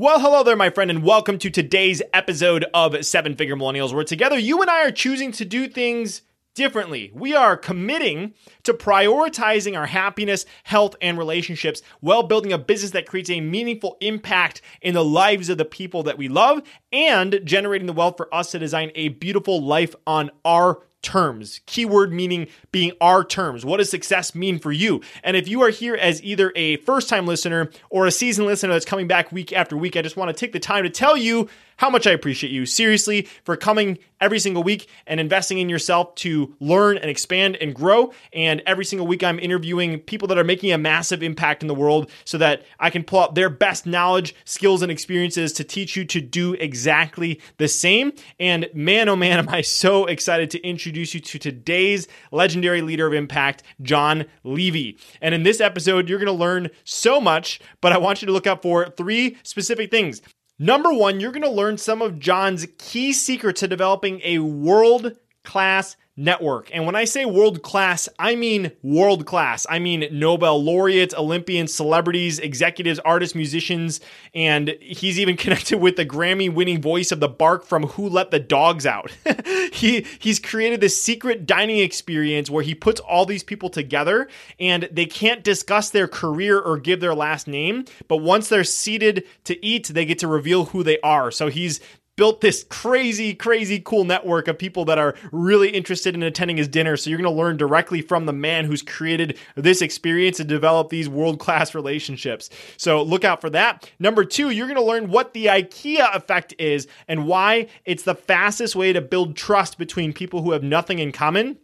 Well, hello there, my friend, and welcome to today's episode of Seven Figure Millennials, where together you and I are choosing to do things differently. We are committing to prioritizing our happiness, health, and relationships while building a business that creates a meaningful impact in the lives of the people that we love and generating the wealth for us to design a beautiful life on our terms. Keyword meaning being our terms. What does success mean for you? And if you are here as either a first time listener or a seasoned listener that's coming back week after week, I just want to take the time to tell you how much I appreciate you, seriously, for coming every single week and investing in yourself to learn and expand and grow. And every single week, I'm interviewing people that are making a massive impact in the world so that I can pull out their best knowledge, skills, and experiences to teach you to do exactly the same. And man, oh man, am I so excited to introduce you to today's legendary leader of impact, Jon Levy. And in this episode, you're going to learn so much, but I want you to look out for three specific things. Number one, you're going to learn some of Jon's key secrets to developing a world class network. And when I say world class, I mean world class. I mean Nobel laureates, Olympians, celebrities, executives, artists, musicians, and he's even connected with the Grammy winning voice of the bark from Who Let the Dogs Out. he he's created this secret dining experience where he puts all these people together and they can't discuss their career or give their last name, but once they're seated to eat, they get to reveal who they are. So he's built this crazy, crazy cool network of people that are really interested in attending his dinner. So you're going to learn directly from the man who's created this experience and develop these world class relationships. So look out for that. Number two, you're going to learn what the IKEA effect is and why it's the fastest way to build trust between people who have nothing in common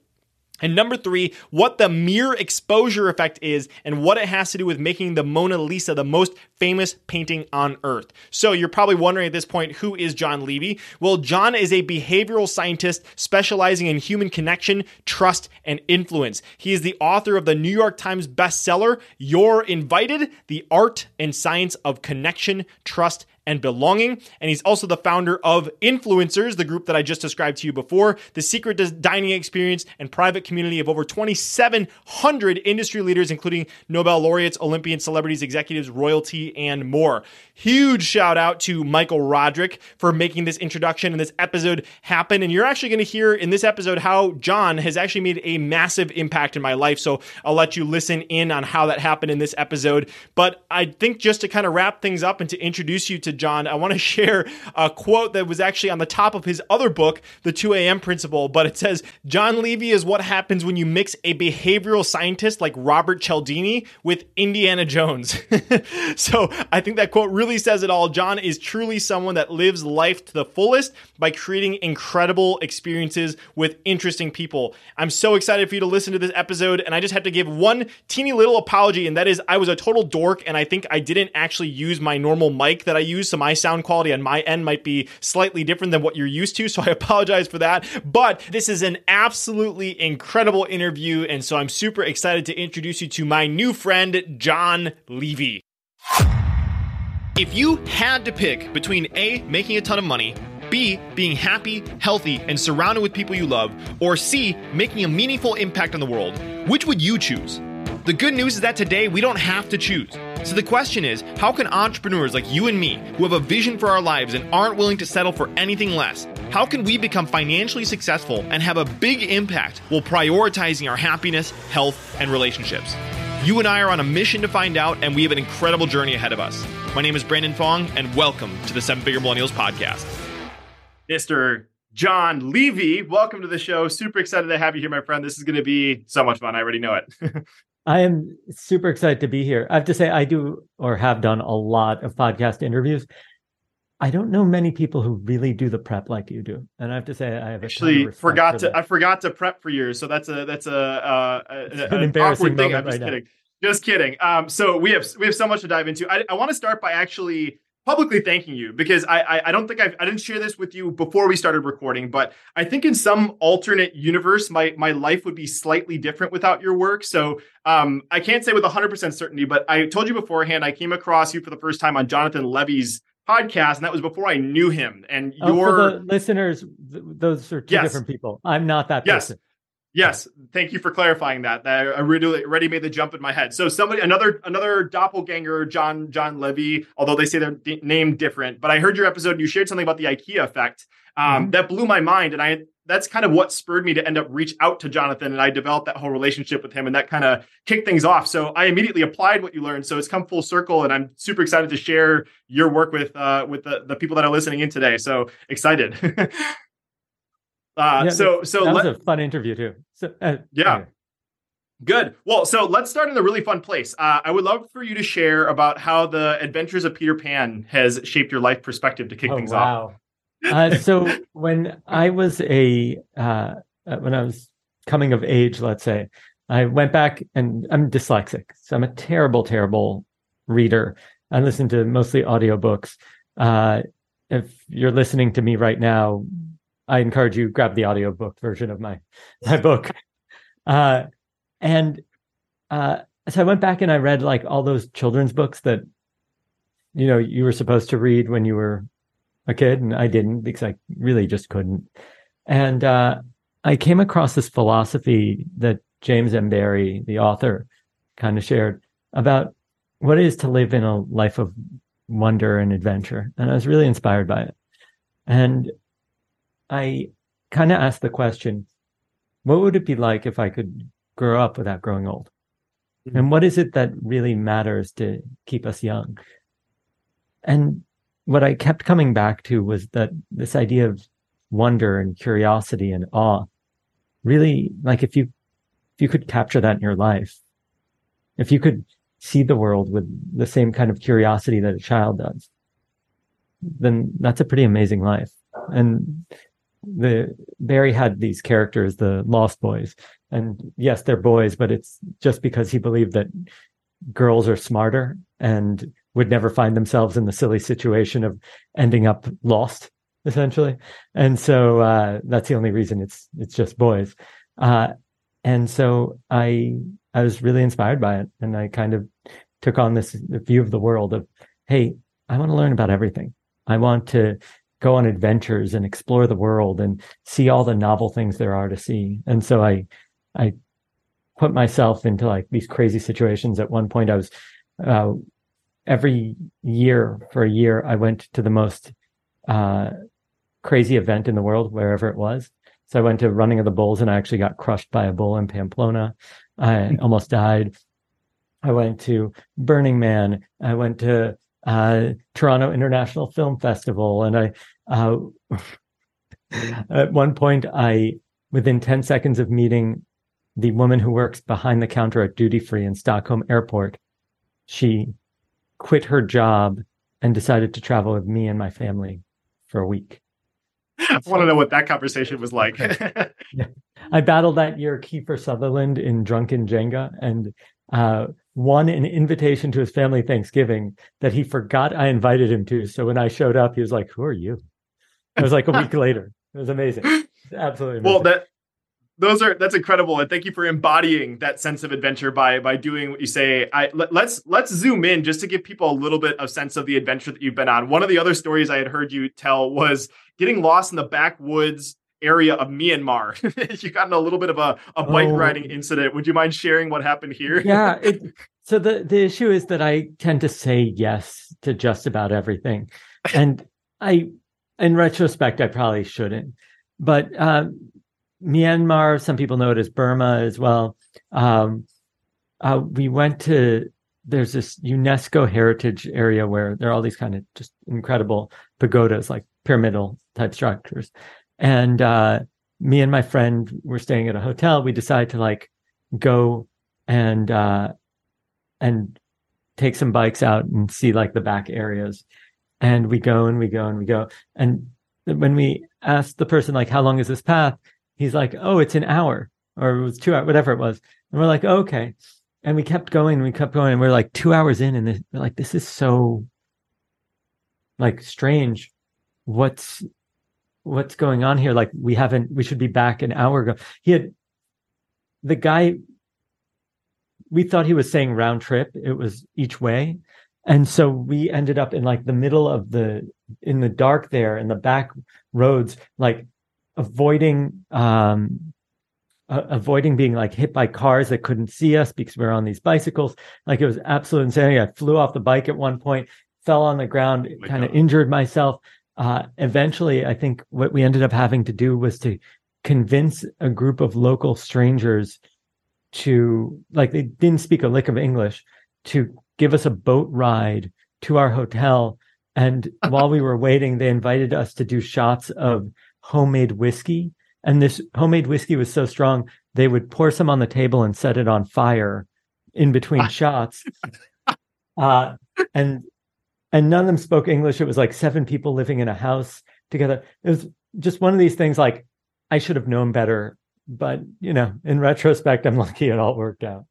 and number three, what the mere exposure effect is and what it has to do with making the Mona Lisa the most famous painting on earth. So you're probably wondering at this point, who is Jon Levy? Well, Jon is a behavioral scientist specializing in human connection, trust, and influence. He is the author of the New York Times bestseller, You're Invited, The Art and Science of Connection, Trust, and belonging. And he's also the founder of Influencers, the group that I just described to you before, the secret dining experience and private community of over 2,700 industry leaders, including Nobel laureates, Olympian celebrities, executives, royalty, and more. Huge shout out to Michael Roderick for making this introduction and this episode happen. And you're actually going to hear in this episode how Jon has actually made a massive impact in my life. So I'll let you listen in on how that happened in this episode. But I think just to kind of wrap things up and to introduce you to Jon, I want to share a quote that was actually on the top of his other book, The 2 a.m. Principle. But it says, Jon Levy is what happens when you mix a behavioral scientist like Robert Cialdini with Indiana Jones. so I think that quote really says it all. Jon is truly someone that lives life to the fullest by creating incredible experiences with interesting people. I'm so excited for you to listen to this episode, and I just have to give one teeny little apology, and that is I was a total dork, and I think I didn't actually use my normal mic that I use so my sound quality on my end might be slightly different than what you're used to. So I apologize for that. But this is an absolutely incredible interview. And so I'm super excited to introduce you to my new friend, Jon Levy. If you had to pick between A, making a ton of money, B, being happy, healthy, and surrounded with people you love, or C, making a meaningful impact on the world, which would you choose? The good news is that today we don't have to choose. So the question is how can entrepreneurs like you and me, who have a vision for our lives and aren't willing to settle for anything less, How can we become financially successful and have a big impact while prioritizing our happiness, health, and relationships? You and I are on a mission to find out, and we have an incredible journey ahead of us. My name is Brandon Fong, and welcome to the Seven Figure Millennials Podcast. Mr. Jon Levy, welcome to the show. Super excited to have you here, my friend. This is going to be so much fun. I already know it. I am super excited to be here. I have to say, I do or have done a lot of podcast interviews. I don't know many people who really do the prep like you do, and I have to say I have actually forgot to that. I forgot to prep for yours, so that's a that's a, uh, a an, an embarrassing thing. I'm just right kidding, now. just kidding. Um, so we have we have so much to dive into. I, I want to start by actually publicly thanking you because I, I, I don't think I've, I didn't share this with you before we started recording, but I think in some alternate universe, my my life would be slightly different without your work. So um, I can't say with 100% certainty, but I told you beforehand I came across you for the first time on Jonathan Levy's podcast, and that was before I knew him. And oh, your listeners, th- those are two yes. different people. I'm not that yes. person. Yes, thank you for clarifying that. That I really already made the jump in my head. So somebody, another another doppelganger, John John Levy. Although they say their d- name different, but I heard your episode and you shared something about the IKEA effect um, mm-hmm. that blew my mind, and I that's kind of what spurred me to end up reach out to Jonathan, and I developed that whole relationship with him, and that kind of kicked things off. So I immediately applied what you learned. So it's come full circle, and I'm super excited to share your work with uh, with the, the people that are listening in today. So excited. Uh, yeah, so so that was a fun interview too. So, uh, yeah. Anyway. Good. Well, so let's start in a really fun place. Uh, I would love for you to share about how the Adventures of Peter Pan has shaped your life perspective to kick oh, things wow. off. uh, so when I was a uh, uh, when I was coming of age, let's say, I went back and I'm dyslexic, so I'm a terrible, terrible reader. I listen to mostly audiobooks. Uh, if you're listening to me right now, I encourage you grab the audiobook version of my my book. Uh, and uh, so I went back and I read like all those children's books that you know you were supposed to read when you were a kid, and I didn't because I really just couldn't. And uh, I came across this philosophy that James M. Barrie, the author, kind of shared about what it is to live in a life of wonder and adventure, and I was really inspired by it. And I kind of asked the question, what would it be like if I could grow up without growing old? Mm-hmm. And what is it that really matters to keep us young? And what I kept coming back to was that this idea of wonder and curiosity and awe really like if you if you could capture that in your life if you could see the world with the same kind of curiosity that a child does then that's a pretty amazing life and the Barrie had these characters, the Lost Boys, and yes, they're boys, but it's just because he believed that girls are smarter and would never find themselves in the silly situation of ending up lost, essentially. And so uh, that's the only reason it's it's just boys. Uh, and so I I was really inspired by it, and I kind of took on this view of the world of, hey, I want to learn about everything. I want to go on adventures and explore the world and see all the novel things there are to see. And so I, I put myself into like these crazy situations. At one point, I was, uh, every year for a year, I went to the most, uh, crazy event in the world, wherever it was. So I went to Running of the Bulls and I actually got crushed by a bull in Pamplona. I almost died. I went to Burning Man. I went to uh, Toronto International Film Festival, and I uh, at one point I within ten seconds of meeting the woman who works behind the counter at duty free in Stockholm Airport, she quit her job and decided to travel with me and my family for a week. I want to know what that conversation was like. yeah. I battled that year Kiefer Sutherland in Drunken Jenga, and uh, won an invitation to his family Thanksgiving that he forgot I invited him to. So when I showed up, he was like, "Who are you?" It was like a week later. It was amazing. Absolutely. Amazing. Well, that those are that's incredible, and thank you for embodying that sense of adventure by by doing what you say. I let, let's let's zoom in just to give people a little bit of sense of the adventure that you've been on. One of the other stories I had heard you tell was getting lost in the backwoods area of Myanmar. you got in a little bit of a, a bike oh. riding incident. Would you mind sharing what happened here? yeah. It, so the, the issue is that I tend to say yes to just about everything. And I in retrospect, I probably shouldn't. But um, Myanmar, some people know it as Burma as well. Um, uh, we went to there's this UNESCO heritage area where there are all these kind of just incredible pagodas, like pyramidal type structures. And uh, me and my friend were staying at a hotel. We decided to like go and uh, and take some bikes out and see like the back areas. And we go and we go and we go. And when we asked the person like, "How long is this path?" He's like, "Oh, it's an hour." Or it was two hours, whatever it was. And we're like, oh, okay and we kept going and we kept going and we're like two hours in and we're like this is so like strange what's what's going on here like we haven't we should be back an hour ago he had the guy we thought he was saying round trip it was each way and so we ended up in like the middle of the in the dark there in the back roads like avoiding um uh, avoiding being like hit by cars that couldn't see us because we were on these bicycles. Like it was absolute insanity. I flew off the bike at one point, fell on the ground, oh kind of injured myself. Uh, eventually, I think what we ended up having to do was to convince a group of local strangers to, like, they didn't speak a lick of English, to give us a boat ride to our hotel. And while we were waiting, they invited us to do shots of homemade whiskey and this homemade whiskey was so strong, they would pour some on the table and set it on fire in between shots. Uh, and and none of them spoke English. It was like seven people living in a house together. It was just one of these things like I should have known better. But you know, in retrospect, I'm lucky it all worked out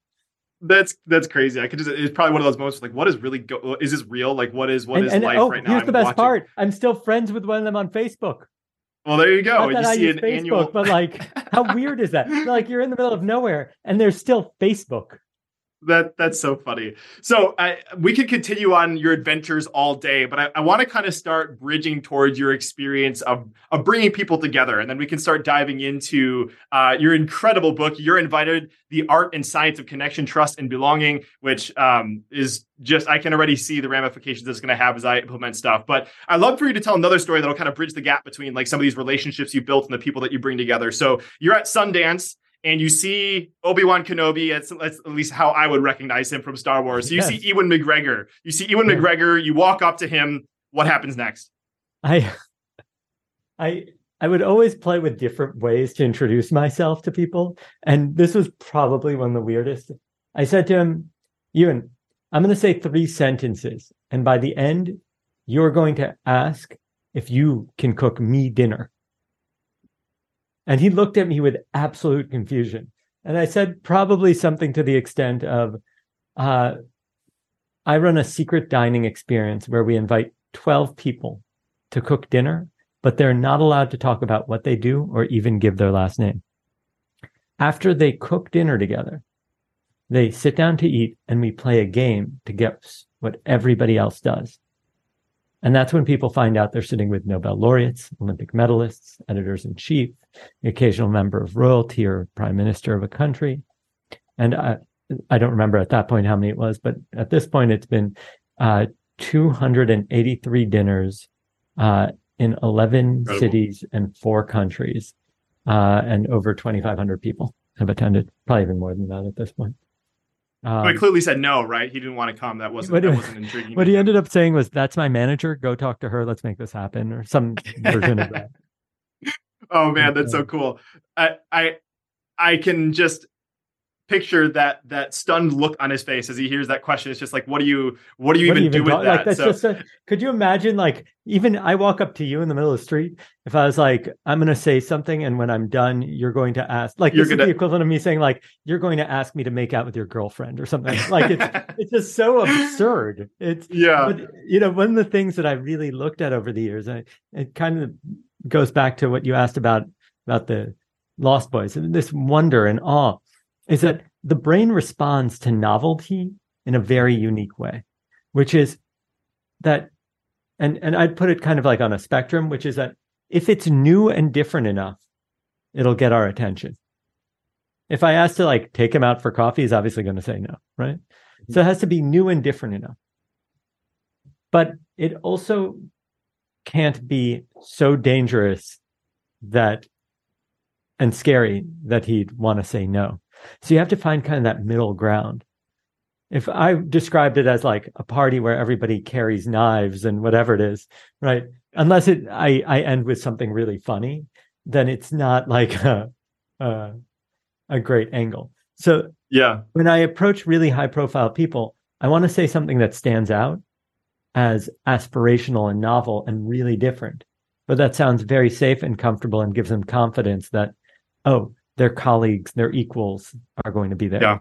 that's that's crazy. I could just it's probably one of those moments like what is really go is this real? Like what is what and, is and, life oh, right now? Here's I'm the best watching... part. I'm still friends with one of them on Facebook. Well, there you go. Not you see an Facebook, annual, but like, how weird is that? Like, you're in the middle of nowhere, and there's still Facebook that that's so funny. So I, we could continue on your adventures all day, but I, I want to kind of start bridging towards your experience of of bringing people together, and then we can start diving into uh, your incredible book. You're invited, the art and science of connection, trust, and belonging, which um, is just I can already see the ramifications it's going to have as I implement stuff. But I'd love for you to tell another story that'll kind of bridge the gap between like some of these relationships you built and the people that you bring together. So you're at Sundance and you see Obi-Wan Kenobi, that's, that's, at least how I would recognize him from Star Wars. So you yes. see Ewan McGregor. You see Ewan yeah. McGregor, you walk up to him. What happens next? I I I would always play with different ways to introduce myself to people. And this was probably one of the weirdest. I said to him, Ewan, I'm going to say three sentences. And by the end, you're going to ask if you can cook me dinner. And he looked at me with absolute confusion. And I said probably something to the extent of, uh, I run a secret dining experience where we invite 12 people to cook dinner, but they're not allowed to talk about what they do or even give their last name. After they cook dinner together, they sit down to eat and we play a game to guess what everybody else does. And that's when people find out they're sitting with Nobel laureates, Olympic medalists, editors in chief, the occasional member of royalty or prime minister of a country. And I, I don't remember at that point how many it was, but at this point it's been uh, 283 dinners uh, in 11 Incredible. cities and four countries, uh, and over 2,500 people have attended. Probably even more than that at this point. Um, but he clearly said no, right? He didn't want to come. That wasn't what, that wasn't intriguing. What he ended up saying was, "That's my manager. Go talk to her. Let's make this happen," or some version of that. Oh man, that's so cool. I I I can just picture that that stunned look on his face as he hears that question. It's just like, what do you what do you what even do, you even do with that? Like, that's so, just a, could you imagine like even I walk up to you in the middle of the street if I was like, I'm gonna say something and when I'm done, you're going to ask like you're this gonna... is the equivalent of me saying like you're going to ask me to make out with your girlfriend or something. Like it's it's just so absurd. It's yeah. But, you know, one of the things that I really looked at over the years, I, it kind of goes back to what you asked about about the Lost Boys and this wonder and awe is that the brain responds to novelty in a very unique way, which is that, and, and I'd put it kind of like on a spectrum, which is that if it's new and different enough, it'll get our attention. If I ask to like take him out for coffee, he's obviously going to say no, right? Mm-hmm. So it has to be new and different enough. But it also can't be so dangerous that and scary that he'd want to say no. So you have to find kind of that middle ground. If I described it as like a party where everybody carries knives and whatever it is, right? Unless it I I end with something really funny, then it's not like a a, a great angle. So yeah, when I approach really high profile people, I want to say something that stands out as aspirational and novel and really different. But that sounds very safe and comfortable and gives them confidence that, oh, their colleagues, their equals are going to be there. Yeah.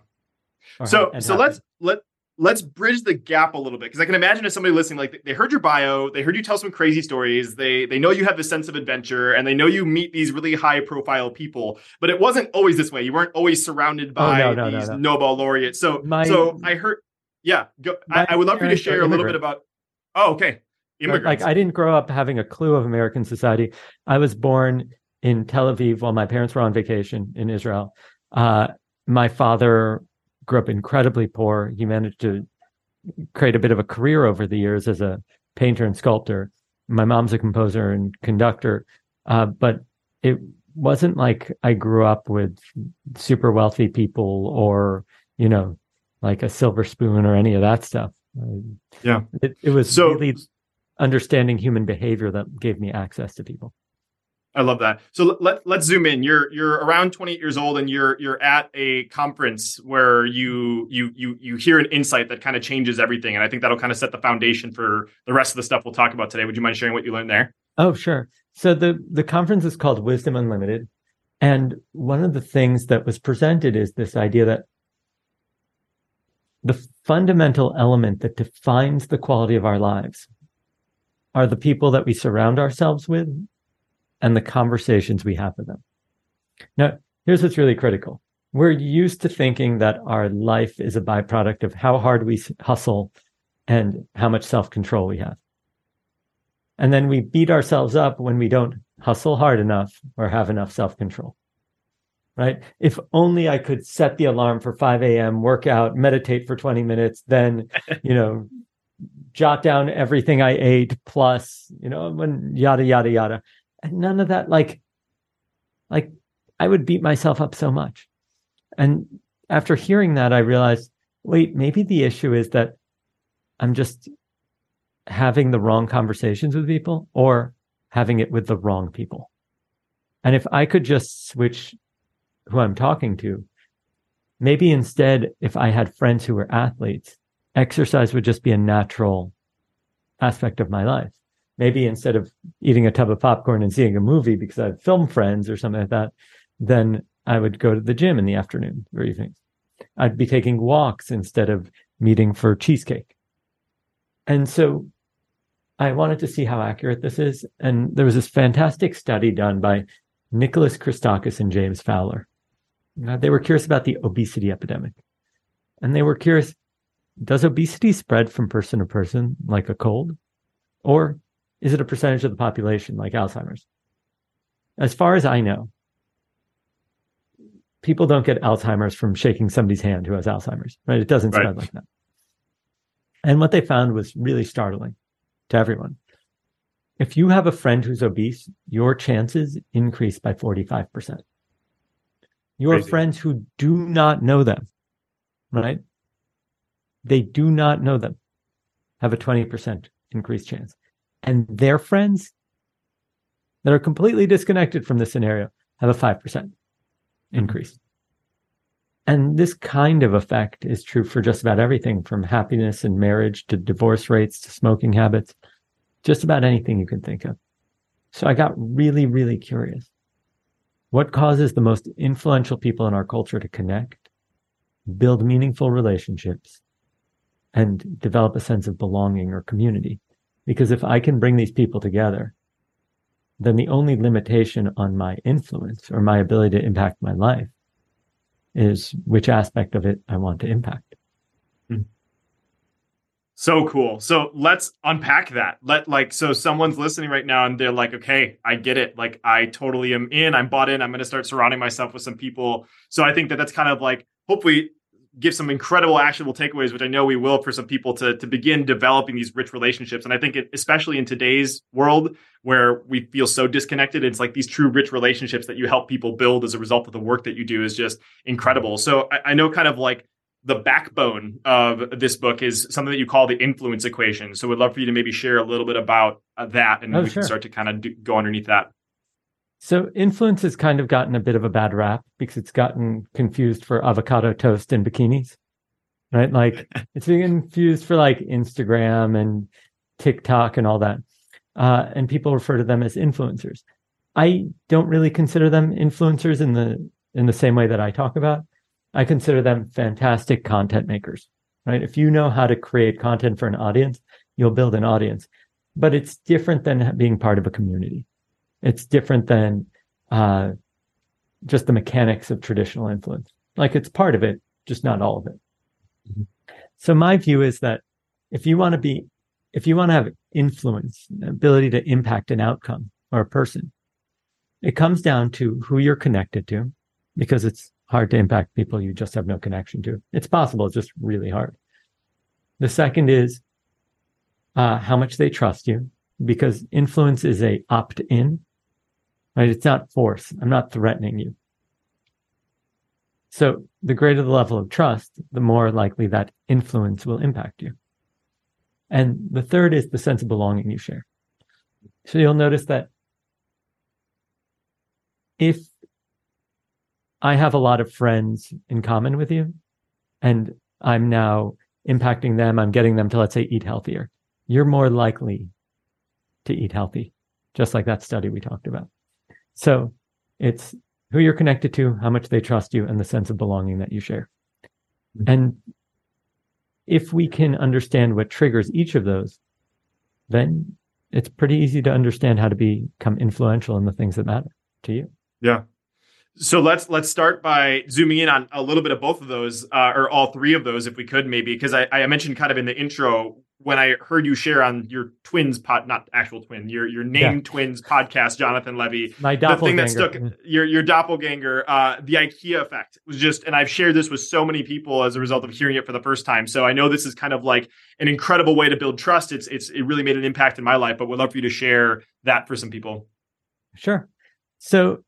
So so let's let let's bridge the gap a little bit because I can imagine if somebody listening, like they heard your bio, they heard you tell some crazy stories, they they know you have this sense of adventure, and they know you meet these really high profile people, but it wasn't always this way. You weren't always surrounded oh, by oh, no, no, these no, Nobel laureates. So my, so I heard, yeah, go, I, I, would love for you to share a little bit about. Oh, okay. Immigrants. Like I didn't grow up having a clue of American society. I was born in Tel Aviv while my parents were on vacation in Israel. Uh, my father grew up incredibly poor. He managed to create a bit of a career over the years as a painter and sculptor. My mom's a composer and conductor, uh, but it wasn't like I grew up with super wealthy people or you know like a silver spoon or any of that stuff. Yeah, it, it was so, really understanding human behavior that gave me access to people. I love that. So let let's zoom in. You're you're around 28 years old and you're you're at a conference where you you you you hear an insight that kind of changes everything and I think that'll kind of set the foundation for the rest of the stuff we'll talk about today. Would you mind sharing what you learned there? Oh, sure. So the the conference is called Wisdom Unlimited and one of the things that was presented is this idea that the fundamental element that defines the quality of our lives are the people that we surround ourselves with and the conversations we have with them. Now, here's what's really critical. We're used to thinking that our life is a byproduct of how hard we hustle and how much self control we have. And then we beat ourselves up when we don't hustle hard enough or have enough self control. Right? If only I could set the alarm for 5 a.m., work out, meditate for 20 minutes, then, you know, jot down everything I ate plus, you know, when yada, yada, yada none of that like like i would beat myself up so much. And after hearing that i realized wait maybe the issue is that i'm just having the wrong conversations with people or having it with the wrong people. And if i could just switch who i'm talking to maybe instead if i had friends who were athletes exercise would just be a natural aspect of my life maybe instead of eating a tub of popcorn and seeing a movie because I have film friends or something like that, then I would go to the gym in the afternoon or evenings. I'd be taking walks instead of meeting for cheesecake. And so I wanted to see how accurate this is. And there was this fantastic study done by Nicholas Christakis and James Fowler. Uh, they were curious about the obesity epidemic. And they were curious does obesity spread from person to person like a cold? Or is it a percentage of the population like Alzheimer's? As far as I know, people don't get Alzheimer's from shaking somebody's hand who has Alzheimer's, right? It doesn't spread right. like that. And what they found was really startling to everyone. If you have a friend who's obese, your chances increase by 45%. Your Crazy. friends who do not know them, right? They do not know them, have a 20% increased chance and their friends that are completely disconnected from the scenario have a 5% mm-hmm. increase. And this kind of effect is true for just about everything from happiness and marriage to divorce rates to smoking habits, just about anything you can think of. So I got really, really curious. What causes the most influential people in our culture to connect, build meaningful relationships, and develop a sense of belonging or community? Because if I can bring these people together, then the only limitation on my influence or my ability to impact my life is which aspect of it I want to impact. Hmm. So cool. So let's unpack that. Let like so someone's listening right now and they're like, okay, I get it. Like I totally am in. I'm bought in. I'm going to start surrounding myself with some people. So I think that that's kind of like hopefully give some incredible actionable takeaways, which I know we will for some people to to begin developing these rich relationships. And I think, it, especially in today's world where we feel so disconnected, it's like these true rich relationships that you help people build as a result of the work that you do is just incredible. So I, I know kind of like the backbone of this book is something that you call the influence equation. So we'd love for you to maybe share a little bit about uh, that, and oh, we sure. can start to kind of do, go underneath that. So influence has kind of gotten a bit of a bad rap because it's gotten confused for avocado toast and bikinis, right? Like it's being confused for like Instagram and TikTok and all that, uh, and people refer to them as influencers. I don't really consider them influencers in the in the same way that I talk about. I consider them fantastic content makers, right? If you know how to create content for an audience, you'll build an audience. But it's different than being part of a community. It's different than uh, just the mechanics of traditional influence. Like it's part of it, just not all of it. Mm-hmm. So my view is that if you want to be, if you want to have influence, ability to impact an outcome or a person, it comes down to who you're connected to, because it's hard to impact people you just have no connection to. It's possible, it's just really hard. The second is uh, how much they trust you, because influence is a opt in, right? It's not force. I'm not threatening you. So the greater the level of trust, the more likely that influence will impact you. And the third is the sense of belonging you share. So you'll notice that if I have a lot of friends in common with you, and I'm now impacting them. I'm getting them to, let's say, eat healthier. You're more likely to eat healthy, just like that study we talked about. So it's who you're connected to, how much they trust you, and the sense of belonging that you share. Mm-hmm. And if we can understand what triggers each of those, then it's pretty easy to understand how to become influential in the things that matter to you. Yeah. So let's let's start by zooming in on a little bit of both of those, uh, or all three of those, if we could, maybe, because I, I mentioned kind of in the intro when I heard you share on your twins pod, not actual twin, your your name yeah. twins podcast, Jonathan Levy. My doppelganger. The thing that stuck, mm-hmm. your your doppelganger, uh, the IKEA effect was just, and I've shared this with so many people as a result of hearing it for the first time. So I know this is kind of like an incredible way to build trust. It's it's it really made an impact in my life, but would love for you to share that for some people. Sure. So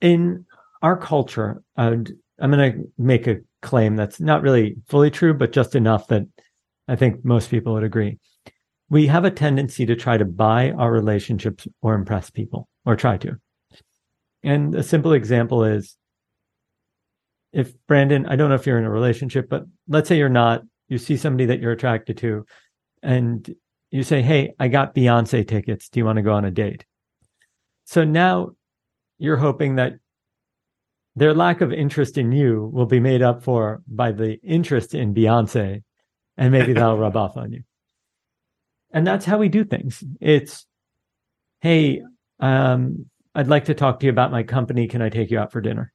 in our culture, I'm going to make a claim that's not really fully true, but just enough that I think most people would agree. We have a tendency to try to buy our relationships or impress people, or try to. And a simple example is if Brandon, I don't know if you're in a relationship, but let's say you're not, you see somebody that you're attracted to, and you say, Hey, I got Beyonce tickets. Do you want to go on a date? So now you're hoping that their lack of interest in you will be made up for by the interest in Beyonce, and maybe that'll rub off on you. And that's how we do things. It's, hey, um, I'd like to talk to you about my company. Can I take you out for dinner?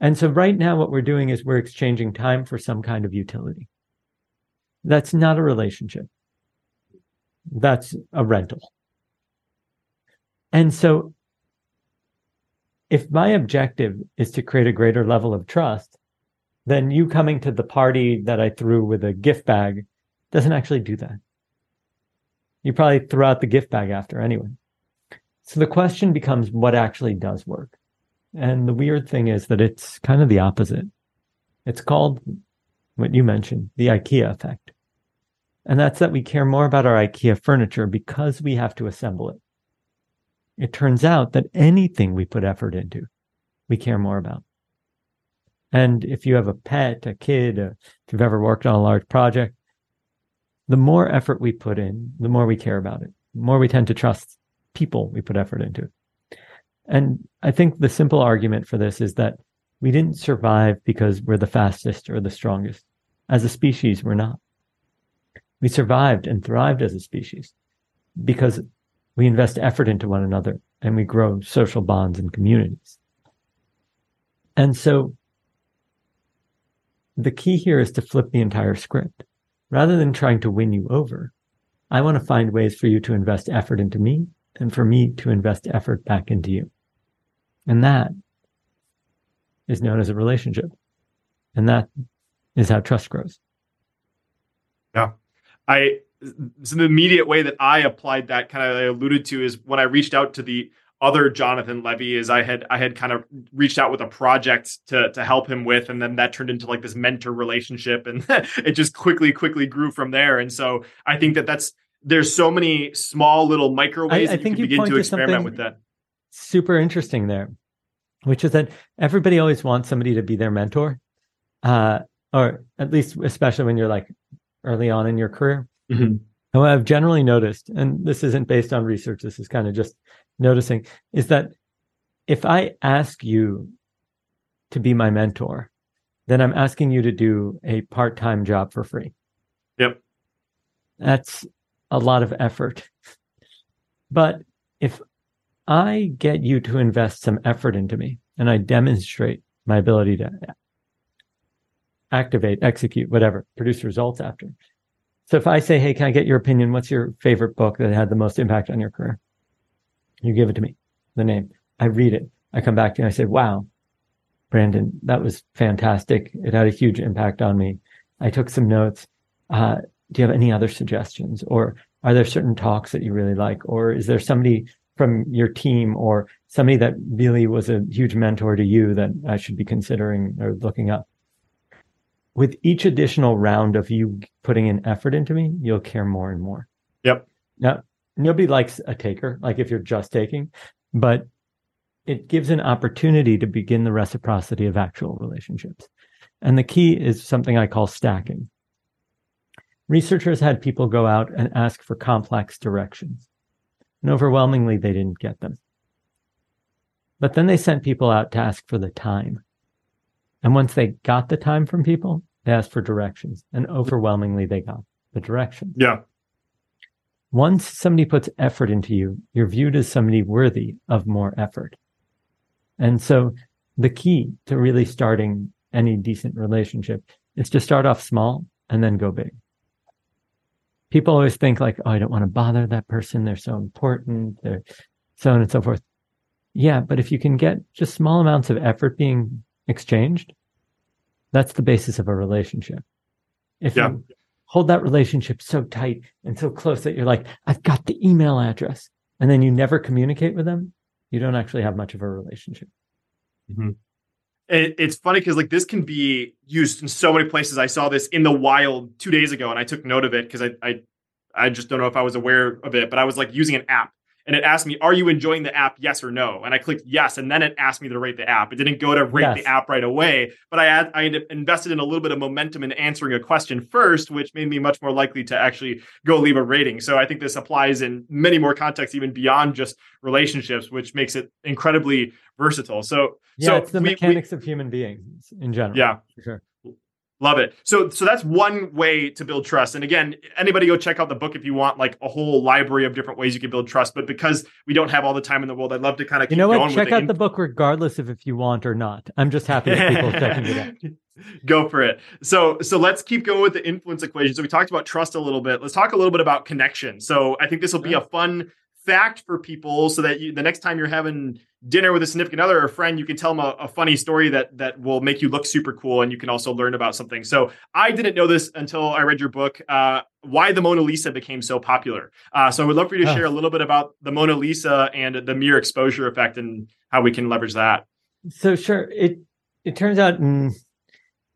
And so right now, what we're doing is we're exchanging time for some kind of utility. That's not a relationship. That's a rental. And so, if my objective is to create a greater level of trust, then you coming to the party that I threw with a gift bag doesn't actually do that. You probably throw out the gift bag after anyway. So the question becomes what actually does work? And the weird thing is that it's kind of the opposite. It's called what you mentioned, the IKEA effect. And that's that we care more about our IKEA furniture because we have to assemble it it turns out that anything we put effort into, we care more about. And if you have a pet, a kid, if you've ever worked on a large project, the more effort we put in, the more we care about it. The more we tend to trust people we put effort into. And I think the simple argument for this is that we didn't survive because we're the fastest or the strongest. As a species, we're not. We survived and thrived as a species because we invest effort into one another and we grow social bonds and communities. And so the key here is to flip the entire script. Rather than trying to win you over, I want to find ways for you to invest effort into me and for me to invest effort back into you. And that is known as a relationship. And that is how trust grows. Yeah. I so the immediate way that I applied that kind of I alluded to is when I reached out to the other Jonathan Levy is I had I had kind of reached out with a project to to help him with, and then that turned into like this mentor relationship, and it just quickly quickly grew from there. And so I think that that's there's so many small little micro ways I, you can you begin to experiment with that. Super interesting there, which is that everybody always wants somebody to be their mentor, uh, or at least especially when you're like early on in your career. Mm-hmm. And what I've generally noticed, and this isn't based on research, this is kind of just noticing is that if I ask you to be my mentor, then I'm asking you to do a part time job for free. Yep. That's a lot of effort. But if I get you to invest some effort into me and I demonstrate my ability to activate, execute, whatever, produce results after. So if I say, Hey, can I get your opinion? What's your favorite book that had the most impact on your career? You give it to me, the name. I read it. I come back to you and I say, wow, Brandon, that was fantastic. It had a huge impact on me. I took some notes. Uh, do you have any other suggestions? Or are there certain talks that you really like? Or is there somebody from your team or somebody that really was a huge mentor to you that I should be considering or looking up? With each additional round of you putting an effort into me, you'll care more and more. Yep. Now, nobody likes a taker, like if you're just taking, but it gives an opportunity to begin the reciprocity of actual relationships. And the key is something I call stacking. Researchers had people go out and ask for complex directions, and overwhelmingly they didn't get them. But then they sent people out to ask for the time. And once they got the time from people, they asked for directions, and overwhelmingly they got the directions. Yeah once somebody puts effort into you, you're viewed as somebody worthy of more effort. And so the key to really starting any decent relationship is to start off small and then go big. People always think like, oh, I don't want to bother that person. They're so important. They're so on and so forth. Yeah, but if you can get just small amounts of effort being exchanged, that's the basis of a relationship. If yeah. you hold that relationship so tight and so close that you're like, I've got the email address. And then you never communicate with them, you don't actually have much of a relationship. Mm-hmm. It, it's funny because like this can be used in so many places. I saw this in the wild two days ago, and I took note of it because I, I I just don't know if I was aware of it, but I was like using an app and it asked me, Are you enjoying the app? Yes or no? And I clicked yes. And then it asked me to rate the app. It didn't go to rate yes. the app right away, but I had, I invested in a little bit of momentum in answering a question first, which made me much more likely to actually go leave a rating. So I think this applies in many more contexts, even beyond just relationships, which makes it incredibly versatile. So, yeah, so it's the we, mechanics we, of human beings in general. Yeah. For sure. Love it. So so that's one way to build trust. And again, anybody go check out the book if you want like a whole library of different ways you can build trust. But because we don't have all the time in the world, I'd love to kind of you know what? Check out the book regardless of if you want or not. I'm just happy that people checking it out. Go for it. So so let's keep going with the influence equation. So we talked about trust a little bit. Let's talk a little bit about connection. So I think this will be a fun fact for people so that you, the next time you're having dinner with a significant other or a friend, you can tell them a, a, funny story that that will make you look super cool, and you can also learn about something. So I didn't know this until I read your book, uh, why the Mona Lisa became so popular. Uh, so I would love for you to oh. share a little bit about the Mona Lisa and the mere exposure effect and how we can leverage that. So sure, it it turns out in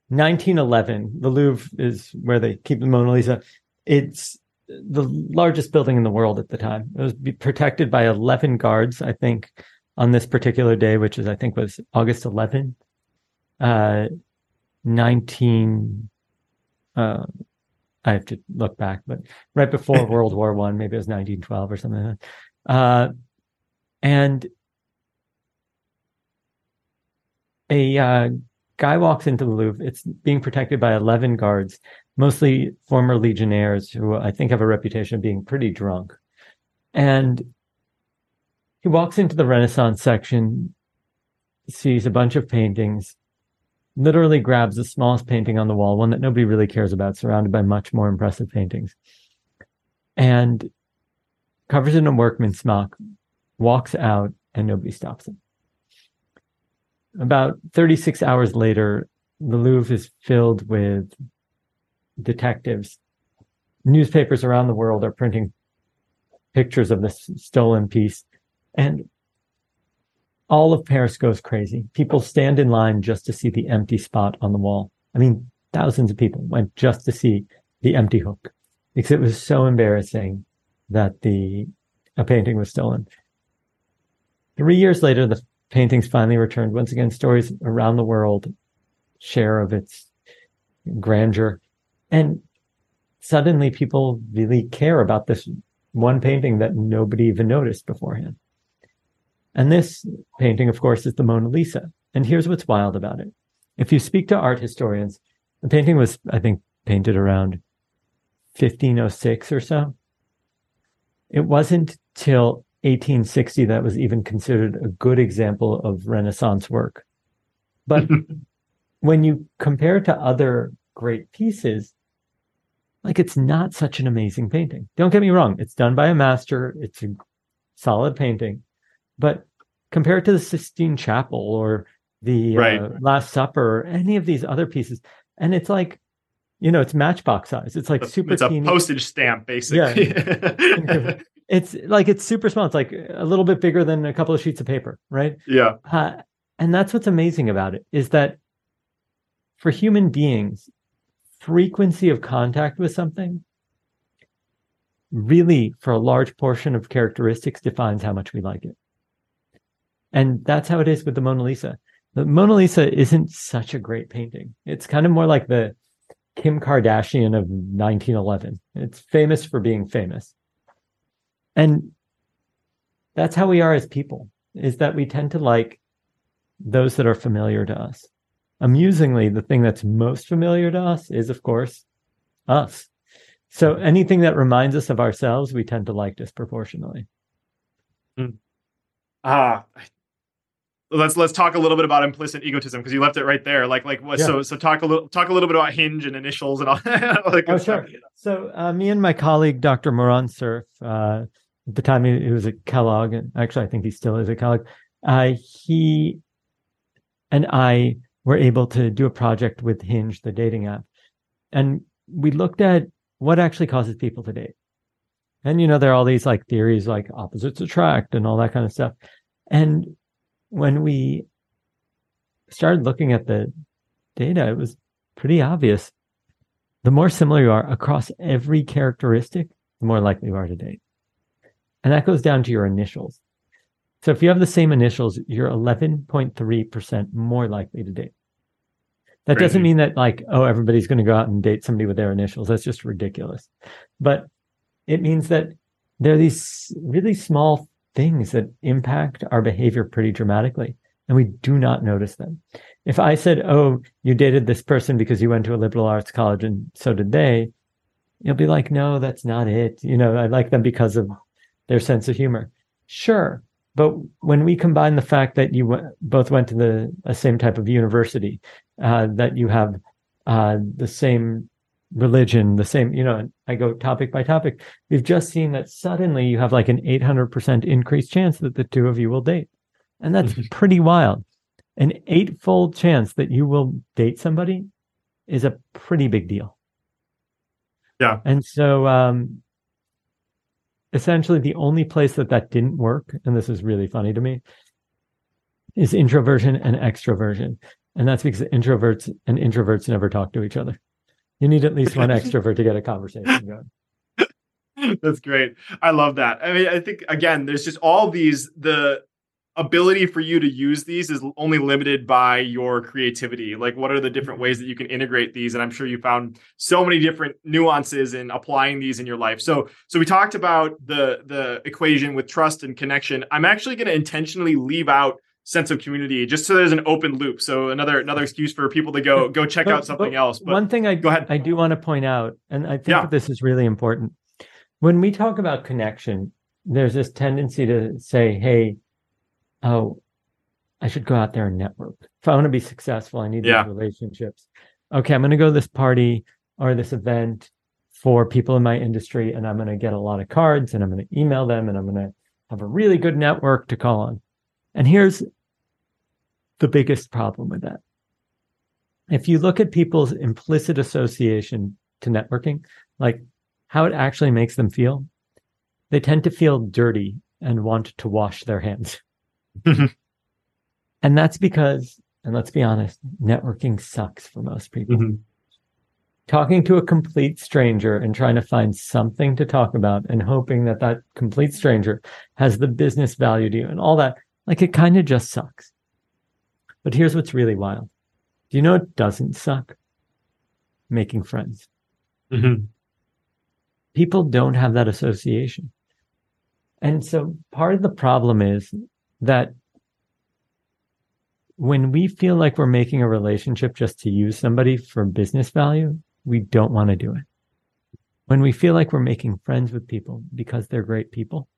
1911, the Louvre is where they keep the Mona Lisa. It's the largest building in the world at the time. It was protected by 11 guards, I think, on this particular day, which is, I think, was August 11th, uh, 19. Uh, I have to look back, but right before World War One, maybe it was 1912 or something like that. Uh, and a uh, guy walks into the Louvre. It's being protected by 11 guards mostly former legionnaires who I think have a reputation of being pretty drunk. And he walks into the Renaissance section, sees a bunch of paintings, literally grabs the smallest painting on the wall, one that nobody really cares about, surrounded by much more impressive paintings, and covers it in a workman's smock, walks out, and nobody stops him. About 36 hours later, the Louvre is filled with detectives. Newspapers around the world are printing pictures of this stolen piece. And all of Paris goes crazy. People stand in line just to see the empty spot on the wall. I mean, thousands of people went just to see the empty hook because it was so embarrassing that the a painting was stolen. Three years later, the paintings finally returned. Once again, stories around the world share of its grandeur. And suddenly people really care about this one painting that nobody even noticed beforehand. And this painting, of course, is the Mona Lisa. And here's what's wild about it. If you speak to art historians, the painting was, I think, painted around 1506 or so. It wasn't till 1860 that was even considered a good example of Renaissance work. But when you compare it to other great pieces, like it's not such an amazing painting. Don't get me wrong, it's done by a master, it's a solid painting, but compare it to the Sistine Chapel or the Right. uh, Last Supper or any of these other pieces, and it's like, you know, it's matchbox size. It's like super it's a teeny. postage stamp, basically. Yeah. it's like it's super small. It's like a little bit bigger than a couple of sheets of paper, right? yeah. Uh, and that's what's amazing about it is that for human beings, frequency of contact with something really, for a large portion of characteristics, defines how much we like it. And that's how it is with the Mona Lisa. The Mona Lisa isn't such a great painting. It's kind of more like the Kim Kardashian of 1911. It's famous for being famous. And that's how we are as people, is that we tend to like those that are familiar to us. Amusingly, the thing that's most familiar to us is, of course, us. So anything that reminds us of ourselves, we tend to like disproportionately. Ah. Let's let's talk a little bit about implicit egotism because you left it right there. Like like what Yeah. so so talk a little talk a little bit about hinge and initials and all, all that good Oh, stuff. sure. So uh, me and my colleague, Dr. Moran Cerf, uh, at the time he, he was at Kellogg, and actually I think he still is at Kellogg. Uh, he and I were able to do a project with Hinge, the dating app, and we looked at what actually causes people to date. And you know, there are all these like theories like opposites attract and all that kind of stuff. And when we started looking at the data, it was pretty obvious the more similar you are across every characteristic, the more likely you are to date. And that goes down to your initials. So if you have the same initials, you're 11.3% more likely to date. That Crazy. doesn't mean that like, oh, everybody's going to go out and date somebody with their initials. That's just ridiculous. But it means that there are these really small things that impact our behavior pretty dramatically, and we do not notice them. If I said, oh, you dated this person because you went to a liberal arts college and so did they, you'll be like, no, that's not it. You know, I like them because of their sense of humor. Sure. But when we combine the fact that you w- both went to the same type of university, uh, that you have uh, the same religion, the same, you know, I go topic by topic, we've just seen that suddenly you have like an 800% increased chance that the two of you will date. And that's pretty wild. An eightfold chance that you will date somebody is a pretty big deal. Yeah. And so, um, essentially, the only place that that didn't work, and this is really funny to me, is introversion and extroversion. And that's because introverts and introverts never talk to each other. You need at least one extrovert to get a conversation going. That's great. I love that. I mean, I think again, there's just all these the ability for you to use these is only limited by your creativity. Like what are the different ways that you can integrate these and I'm sure you found so many different nuances in applying these in your life. So so we talked about the the equation with trust and connection. I'm actually going to intentionally leave out sense of community just so there's an open loop. So another another excuse for people to go go check But- out something else. But one thing I go ahead. I do want to point out, and I think Yeah. this is really important. When we talk about connection, there's this tendency to say, "Hey, oh, I should go out there and network. If I want to be successful, I need Yeah. these relationships. Okay, I'm going to go to this party or this event for people in my industry, and I'm going to get a lot of cards, and I'm going to email them, and I'm going to have a really good network to call on." And here's the biggest problem with that. if you look at people's implicit association to networking, like how it actually makes them feel, they tend to feel dirty and want to wash their hands. and that's because, and let's be honest, networking sucks for most people. Mm-hmm. Talking to a complete stranger and trying to find something to talk about and hoping that that complete stranger has the business value to you and all that, like it kind of just sucks. But here's what's really wild. Do you know it doesn't suck? Making friends. Mm-hmm. People don't have that association. And so part of the problem is that when we feel like we're making a relationship just to use somebody for business value, we don't want to do it. When we feel like we're making friends with people because they're great people,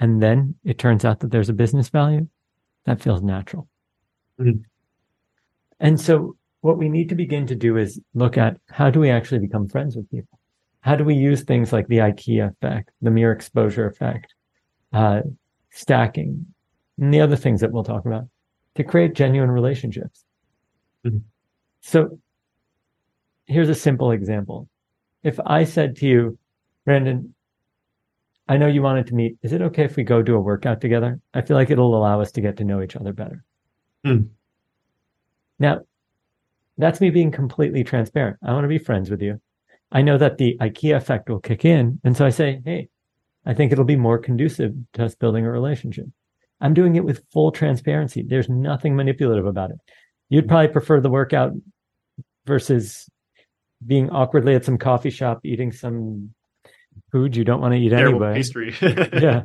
and then it turns out that there's a business value, that feels natural. Mm-hmm. And so what we need to begin to do is look at how do we actually become friends with people? how do we use things like the IKEA effect, the mere exposure effect, uh, stacking, and the other things that we'll talk about to create genuine relationships? Mm-hmm. So here's a simple example. If I said to you, Brandon, I know you wanted to meet. Is it okay if we go do a workout together? I feel like it'll allow us to get to know each other better. Mm. Now, that's me being completely transparent. I want to be friends with you. I know that the IKEA effect will kick in. And so I say, hey, I think it'll be more conducive to us building a relationship. I'm doing it with full transparency. There's nothing manipulative about it. You'd probably prefer the workout versus being awkwardly at some coffee shop eating some food you don't want to eat Terrible anyway. Pastry. yeah.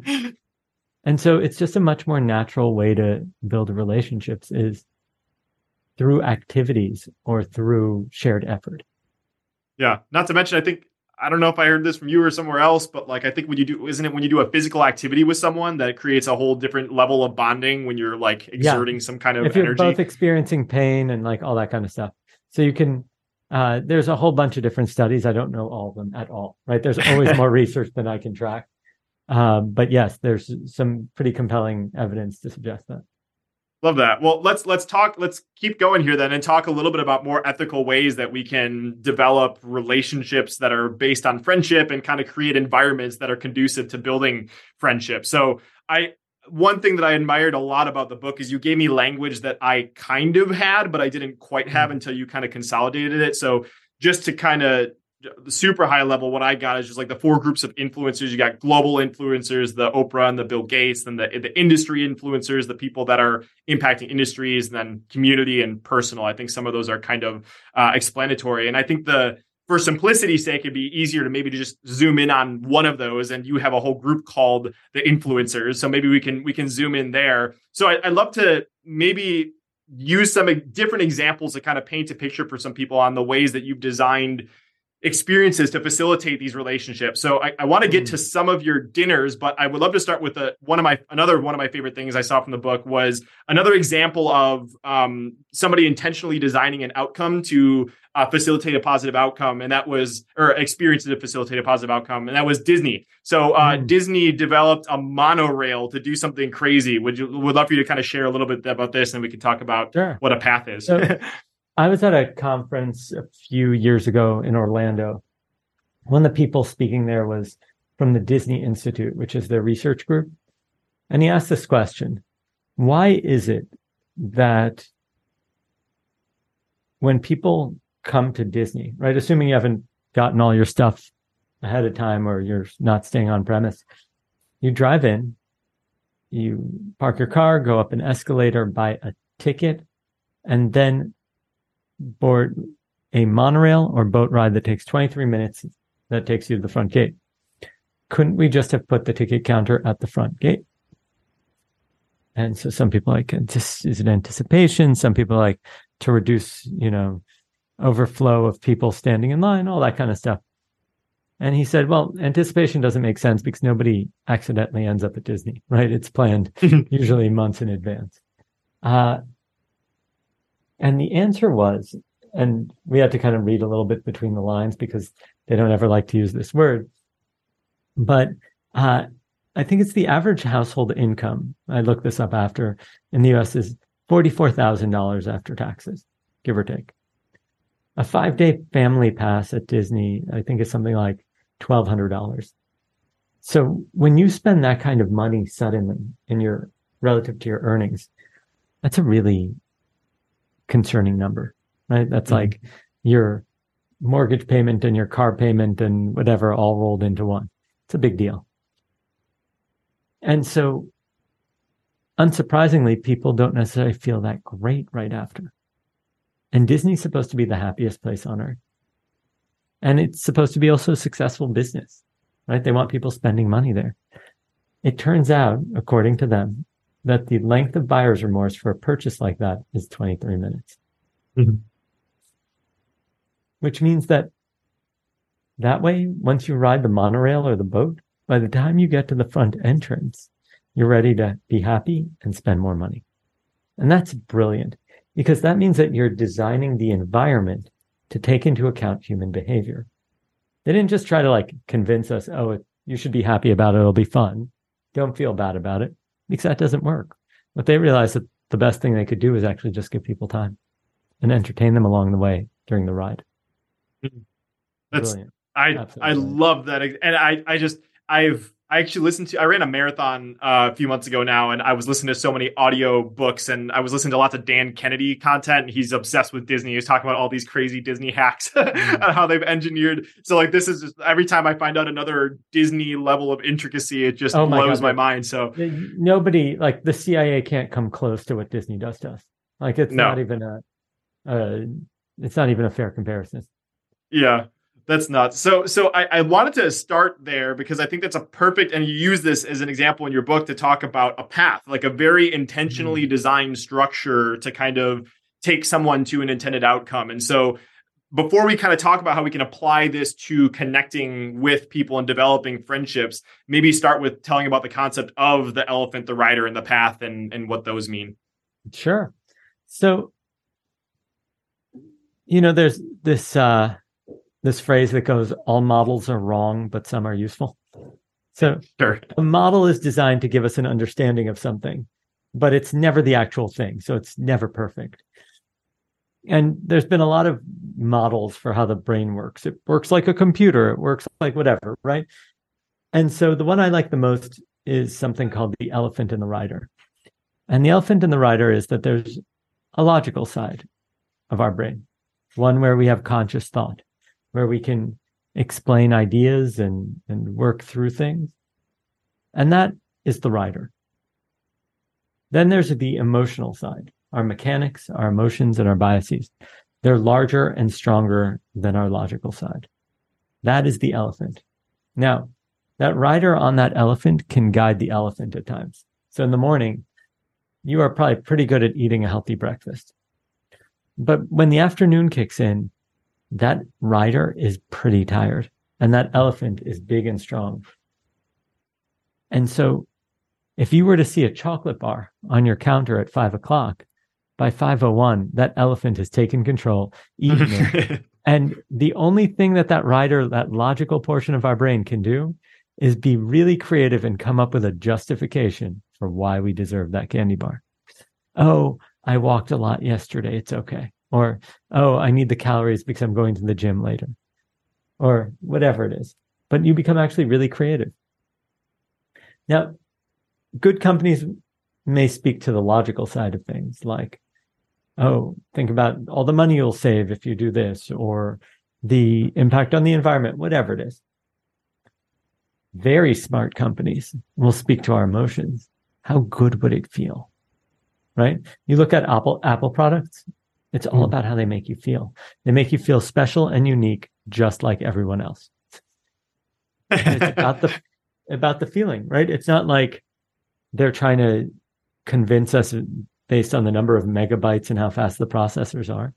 And so it's just a much more natural way to build relationships is through activities or through shared effort. Yeah. Not to mention, I think I don't know if I heard this from you or somewhere else, but like I think when you do, isn't it when you do a physical activity with someone that creates a whole different level of bonding when you're like exerting yeah. some kind of if you're energy? both experiencing pain and like all that kind of stuff. So you can. Uh, there's a whole bunch of different studies. I don't know all of them at all. Right? There's always more research than I can track. Um, but yes, there's some pretty compelling evidence to suggest that. Love that. Well, let's let's talk. Let's keep going here then, and talk a little bit about more ethical ways that we can develop relationships that are based on friendship and kind of create environments that are conducive to building friendship. So, I one thing that I admired a lot about the book is you gave me language that I kind of had, but I didn't quite have mm-hmm. until you kind of consolidated it. So, just to kind of the super high level, what I got is just like the four groups of influencers. You got global influencers, the Oprah and the Bill Gates, then the the industry influencers, the people that are impacting industries, and then community and personal. I think some of those are kind of uh, explanatory, and I think the for simplicity's sake, it'd be easier to maybe to just zoom in on one of those, and you have a whole group called the influencers. So maybe we can we can zoom in there. So I, I'd love to maybe use some different examples to kind of paint a picture for some people on the ways that you've designed experiences to facilitate these relationships. So I, I want to get to mm. some of your dinners, but I would love to start with a, one of my another one of my favorite things I saw from the book was another example of um, somebody intentionally designing an outcome to uh, facilitate a positive outcome, and that was or experience to facilitate a positive outcome, and that was Disney. So uh, mm. Disney developed a monorail to do something crazy. Would you would love for you to kind of share a little bit about this, and we can talk about sure. what a path is. So, I was at a conference a few years ago in Orlando. One of the people speaking there was from the Disney Institute, which is their research group. And he asked this question Why is it that when people come to Disney, right, assuming you haven't gotten all your stuff ahead of time or you're not staying on premise, you drive in, you park your car, go up an escalator, buy a ticket, and then board a monorail or boat ride that takes 23 minutes that takes you to the front gate. Couldn't we just have put the ticket counter at the front gate? And so some people like this is an anticipation? Some people like to reduce, you know, overflow of people standing in line, all that kind of stuff. And he said, well, anticipation doesn't make sense because nobody accidentally ends up at Disney, right? It's planned usually months in advance. Uh, and the answer was, and we had to kind of read a little bit between the lines because they don't ever like to use this word. But uh, I think it's the average household income. I looked this up after in the US is $44,000 after taxes. give or take. A five day family pass at Disney, I think is something like $1,200. So when you spend that kind of money suddenly in your relative to your earnings, that's a really concerning number, right? That's mm-hmm. like your mortgage payment and your car payment and whatever all rolled into one. It's a big deal. And so unsurprisingly, people don't necessarily feel that great right after. And Disney's supposed to be the happiest place on earth. And it's supposed to be also a successful business, right? They want people spending money there. It turns out, according to them, that the length of buyer's remorse for a purchase like that is 23 minutes. Mm-hmm. Which means that that way, once you ride the monorail or the boat, by the time you get to the front entrance, you're ready to be happy and spend more money. And that's brilliant because that means that you're designing the environment to take into account human behavior. They didn't just try to like convince us, oh, you should be happy about it. It'll be fun. Don't feel bad about it because that doesn't work. But they realized that the best thing they could do is actually just give people time and entertain them along the way during the ride. Hmm. That's Brilliant. I Absolutely. I love that, and I I just I've I actually listened to I ran a marathon uh, a few months ago now, and I was listening to so many audio books, and I was listening to lots of Dan Kennedy content. and he's obsessed with Disney. He's talking about all these crazy Disney hacks mm-hmm. and how they've engineered. So like this is just every time I find out another Disney level of intricacy, it just oh blows God. my mind. So nobody like the CIA can't come close to what Disney does to us. Like it's no. not even a, uh, it's not even a fair comparison. Yeah that's nuts. So, so I, I, wanted to start there because I think that's a perfect, and you use this as an example in your book to talk about a path, like a very intentionally mm-hmm. designed structure to kind of take someone to an intended outcome. And so, before we kind of talk about how we can apply this to connecting with people and developing friendships, maybe start with telling about the concept of the elephant, the rider, and the path, and and what those mean. Sure. So, you know, there's this. uh this phrase that goes, all models are wrong, but some are useful. So sure. a model is designed to give us an understanding of something, but it's never the actual thing. So it's never perfect. And there's been a lot of models for how the brain works. It works like a computer, it works like whatever, right? And so the one I like the most is something called the elephant in the rider. And the elephant in the rider is that there's a logical side of our brain, one where we have conscious thought where we can explain ideas and, and work through things. And that is the rider. Then there's the emotional side, our mechanics, our emotions, and our biases. They're larger and stronger than our logical side. That is the elephant. Now, that rider on that elephant can guide the elephant at times. So in the morning, you are probably pretty good at eating a healthy breakfast. But when the afternoon kicks in, that rider is pretty tired and that elephant is big and strong. And so if you were to see a chocolate bar on your counter at five o'clock, by 501, that elephant has taken control, eaten it. and the only thing that that rider, that logical portion of our brain can do is be really creative and come up with a justification for why we deserve that candy bar. Oh, I walked a lot yesterday. It's okay or oh i need the calories because i'm going to the gym later. Or whatever it is. But you become actually really creative. Now good companies may speak to the logical side of things like oh think about all the money you'll save if you do this or the impact on the environment whatever it is. Very smart companies will speak to our emotions. How good would it feel? Right? You look at apple apple products it's all mm. about how they make you feel. They make you feel special and unique, just like everyone else. it's about the about the feeling, right? It's not like they're trying to convince us based on the number of megabytes and how fast the processors are.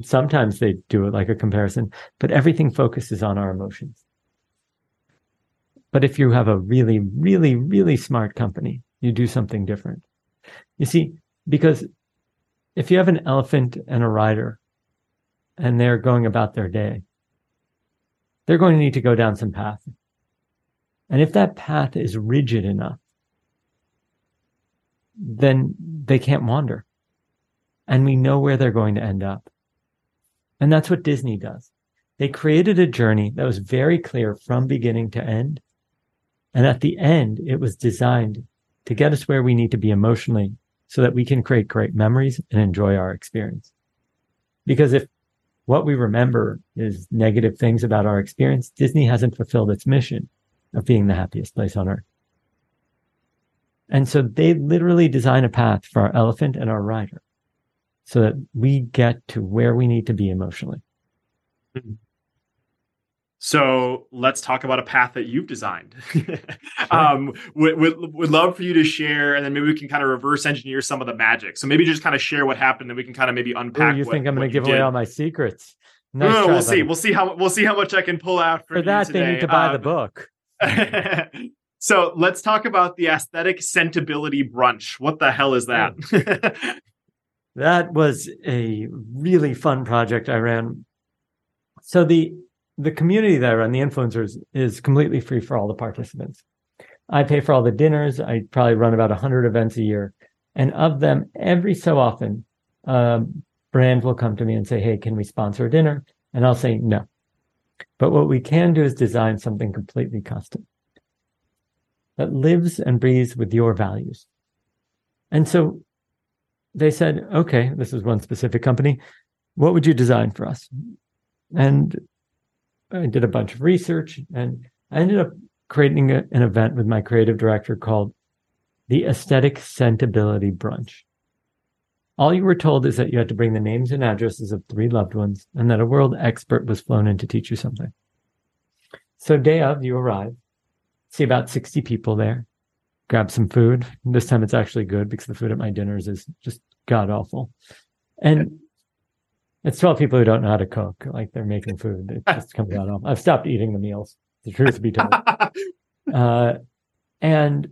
Sometimes they do it like a comparison, but everything focuses on our emotions. But if you have a really, really, really smart company, you do something different. You see, because if you have an elephant and a rider and they're going about their day, they're going to need to go down some path. And if that path is rigid enough, then they can't wander. and we know where they're going to end up. And that's what Disney does. They created a journey that was very clear from beginning to end. And at the end, it was designed to get us where we need to be emotionally so that we can create great memories and enjoy our experience. Because if what we remember is negative things about our experience, Disney hasn't fulfilled its mission of being the happiest place on earth. And so they literally design a path for our elephant and our rider so that we get to where we need to be emotionally. Mm-hmm. So let's talk about a path that you've designed. um, would, would, would love for you to share, and then maybe we can kind of reverse engineer some of the magic. So maybe just kind of share what happened, and we can kind of maybe unpack. Ooh, you what, think I'm going to give did. away all my secrets? Nice no, try, we'll buddy. see. We'll see how we'll see how much I can pull out for that. Today. They need to buy um, the book. so let's talk about the aesthetic scentability brunch. What the hell is that? that was a really fun project I ran. So the the community that I run, the influencers, is completely free for all the participants. I pay for all the dinners. I probably run about 100 events a year. And of them, every so often, um, a brand will come to me and say, Hey, can we sponsor a dinner? And I'll say no. But what we can do is design something completely custom that lives and breathes with your values. And so they said, okay, this is one specific company. What would you design for us? And I did a bunch of research and I ended up creating a, an event with my creative director called the Aesthetic Scentability Brunch. All you were told is that you had to bring the names and addresses of three loved ones and that a world expert was flown in to teach you something. So day of, you arrive, see about 60 people there, grab some food. This time it's actually good because the food at my dinners is just god awful. And it's 12 people who don't know how to cook. Like they're making food. It just comes out of. I've stopped eating the meals. The truth be told. uh, and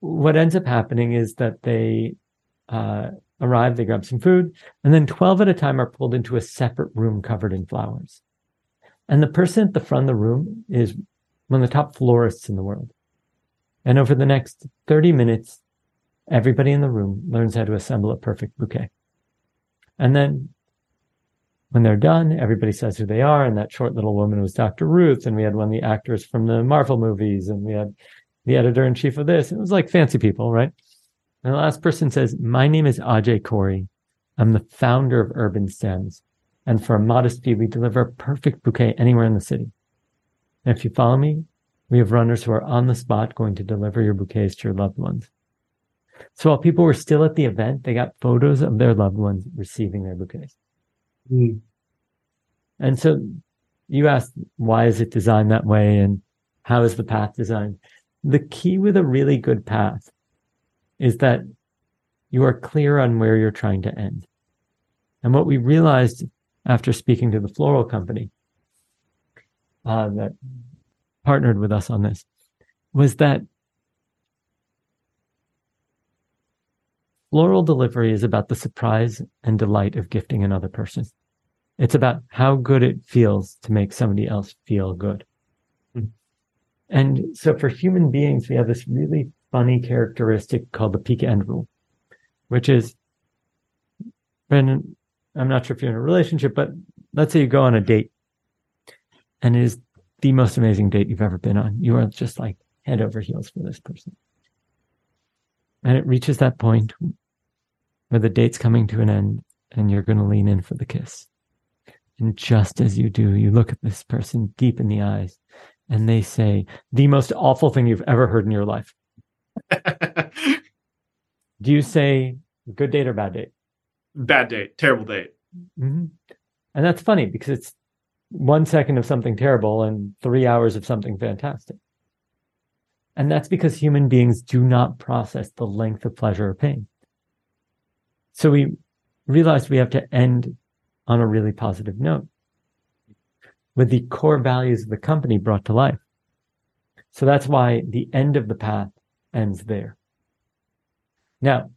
what ends up happening is that they uh, arrive, they grab some food, and then 12 at a time are pulled into a separate room covered in flowers. And the person at the front of the room is one of the top florists in the world. And over the next 30 minutes, everybody in the room learns how to assemble a perfect bouquet. And then when they're done, everybody says who they are. And that short little woman was Dr. Ruth. And we had one of the actors from the Marvel movies. And we had the editor in chief of this. It was like fancy people, right? And the last person says, My name is Ajay Kori. I'm the founder of UrbanStems. And for a modest fee, we deliver a perfect bouquet anywhere in the city. And if you follow me, we have runners who are on the spot going to deliver your bouquets to your loved ones. So while people were still at the event, they got photos of their loved ones receiving their bouquets. Mm. And so you asked, why is it designed that way? And how is the path designed? The key with a really good path is that you are clear on where you're trying to end. And what we realized after speaking to the floral company uh, that partnered with us on this was that Floral delivery is about the surprise and delight of gifting another person. It's about how good it feels to make somebody else feel good. Mm. And so for human beings, we have this really funny characteristic called the peak end rule, which is, Brendan, I'm not sure if you're in a relationship, but let's say you go on a date and it is the most amazing date you've ever been on. You are just like head over heels for this person. And it reaches that point where the date's coming to an end and you're going to lean in for the kiss. And just as you do, you look at this person deep in the eyes and they say the most awful thing you've ever heard in your life. do you say good date or bad date? Bad date, terrible date. Mm-hmm. And that's funny because it's one second of something terrible and three hours of something fantastic. And that's because human beings do not process the length of pleasure or pain. So we realized we have to end on a really positive note with the core values of the company brought to life. So that's why the end of the path ends there. Now,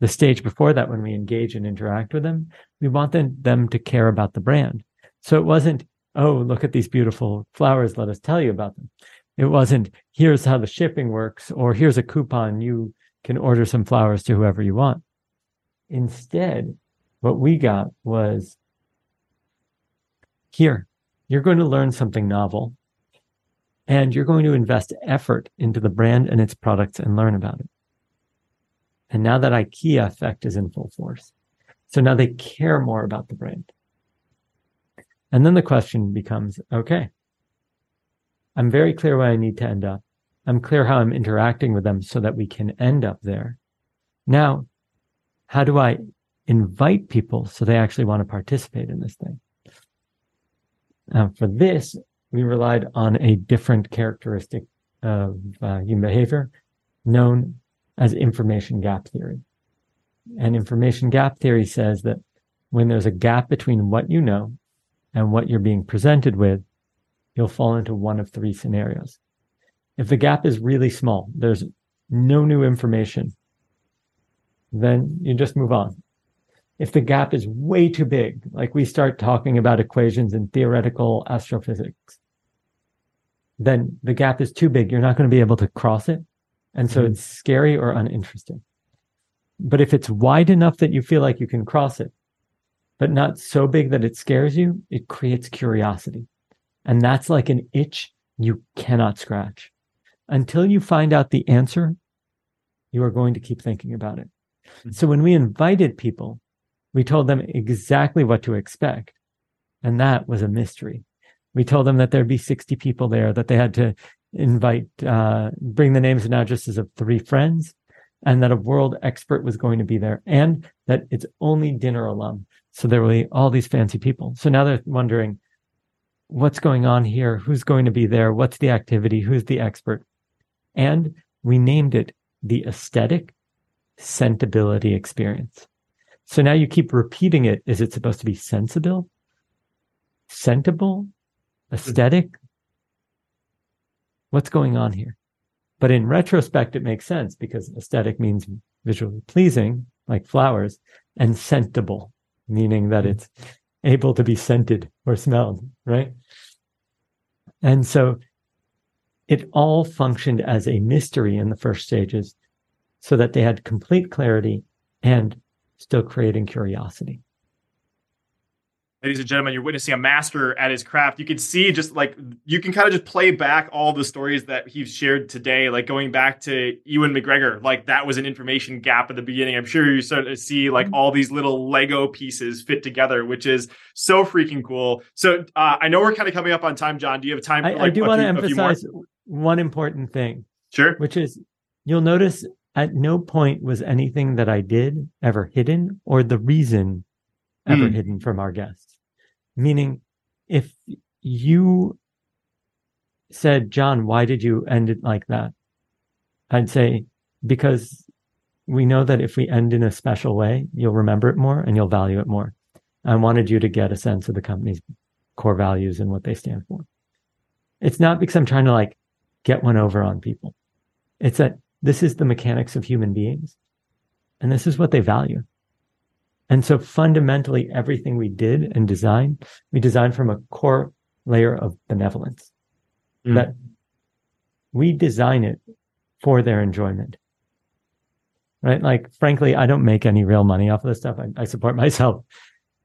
the stage before that, when we engage and interact with them, we want them, them to care about the brand. So it wasn't, oh, look at these beautiful flowers. Let us tell you about them. It wasn't, here's how the shipping works, or here's a coupon. You can order some flowers to whoever you want. Instead, what we got was here, you're going to learn something novel and you're going to invest effort into the brand and its products and learn about it. And now that IKEA effect is in full force. So now they care more about the brand. And then the question becomes, okay, I'm very clear where I need to end up. I'm clear how I'm interacting with them so that we can end up there. Now, how do I invite people so they actually want to participate in this thing? Now, for this, we relied on a different characteristic of uh, human behavior known as information gap theory. And information gap theory says that when there's a gap between what you know and what you're being presented with, you'll fall into one of three scenarios. If the gap is really small, there's no new information, then you just move on. If the gap is way too big, like we start talking about equations in theoretical astrophysics, then the gap is too big. You're not going to be able to cross it. And so mm-hmm. it's scary or uninteresting. But if it's wide enough that you feel like you can cross it, but not so big that it scares you, it creates curiosity. And that's like an itch you cannot scratch. Until you find out the answer, you are going to keep thinking about it. Mm-hmm. So when we invited people, we told them exactly what to expect. And that was a mystery. We told them that there'd be 60 people there, that they had to invite, uh, bring the names and addresses of three friends, and that a world expert was going to be there, and that it's only dinner alum. So there will be all these fancy people. So now they're wondering, what's going on here? Who's going to be there? What's the activity? Who's the expert? And we named it the aesthetic scentability experience. So now you keep repeating it. Is it supposed to be sensible? Sentable? Aesthetic? What's going on here? But in retrospect, it makes sense because aesthetic means visually pleasing, like flowers, and scentable, meaning that it's able to be scented or smelled, right? And so it all functioned as a mystery in the first stages so that they had complete clarity and still creating curiosity ladies and gentlemen, you're witnessing a master at his craft. You can see just like you can kind of just play back all the stories that he's shared today, like going back to Ewan McGregor. Like that was an information gap at the beginning. I'm sure you start to see like mm-hmm. all these little Lego pieces fit together, which is so freaking cool. So uh, I know we're kind of coming up on time, Jon. Do you have time? I, like, I do want to emphasize one important thing. Sure. Which is you'll notice at no point was anything that I did ever hidden or the reason ever mm. hidden from our guests. Meaning, if you said, Jon, why did you end it like that? I'd say, because we know that if we end in a special way, you'll remember it more and you'll value it more. I wanted you to get a sense of the company's core values and what they stand for. It's not because I'm trying to like get one over on people. It's that this is the mechanics of human beings and this is what they value. And so fundamentally, everything we did and designed, we designed from a core layer of benevolence mm. that we design it for their enjoyment. Right. Like, frankly, I don't make any real money off of this stuff. I, I support myself